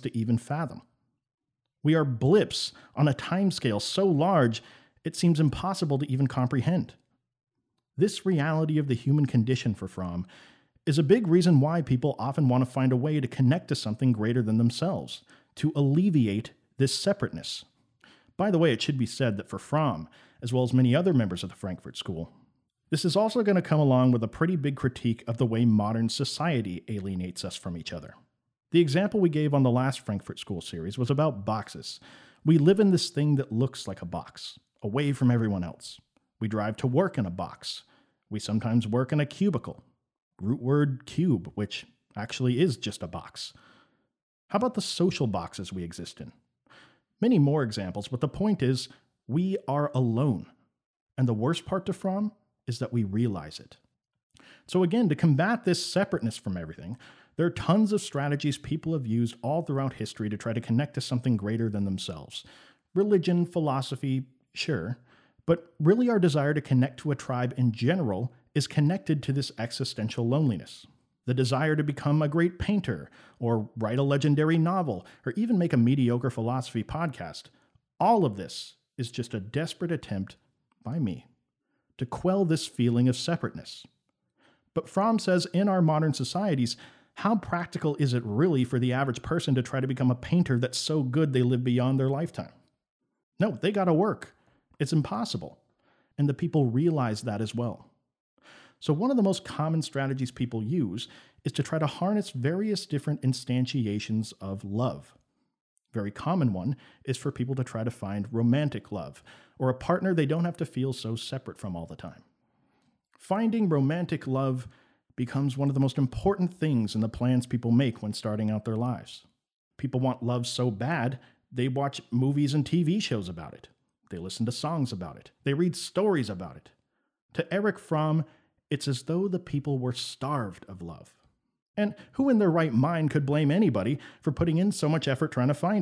to even fathom. We are blips on a timescale so large it seems impossible to even comprehend. This reality of the human condition for Fromm is a big reason why people often want to find a way to connect to something greater than themselves, to alleviate this separateness. By the way, it should be said that for Fromm, as well as many other members of the Frankfurt School, this is also going to come along with a pretty big critique of the way modern society alienates us from each other. The example we gave on the last Frankfurt School series was about boxes. We live in this thing that looks like a box, away from everyone else. We drive to work in a box. We sometimes work in a cubicle. Root word cube, which actually is just a box. How about the social boxes we exist in? Many more examples, but the point is, we are alone. And the worst part to Fromm is that we realize it. So, again, to combat this separateness from everything, there are tons of strategies people have used all throughout history to try to connect to something greater than themselves. Religion, philosophy, sure, but really our desire to connect to a tribe in general is connected to this existential loneliness. The desire to become a great painter, or write a legendary novel, or even make a mediocre philosophy podcast. All of this is just a desperate attempt by me to quell this feeling of separateness. But Fromm says in our modern societies, how practical is it really for the average person to try to become a painter that's so good they live beyond their lifetime? No, they gotta work. It's impossible. And the people realize that as well. So, one of the most common strategies people use is to try to harness various different instantiations of love. Very common one is for people to try to find romantic love, or a partner they don't have to feel so separate from all the time. Finding romantic love becomes one of the most important things in the plans people make when starting out their lives. People want love so bad, they watch movies and TV shows about it. They listen to songs about it. They read stories about it. To Erich Fromm, it's as though the people were starved of love. And who in their right mind could blame anybody for putting in so much effort trying to find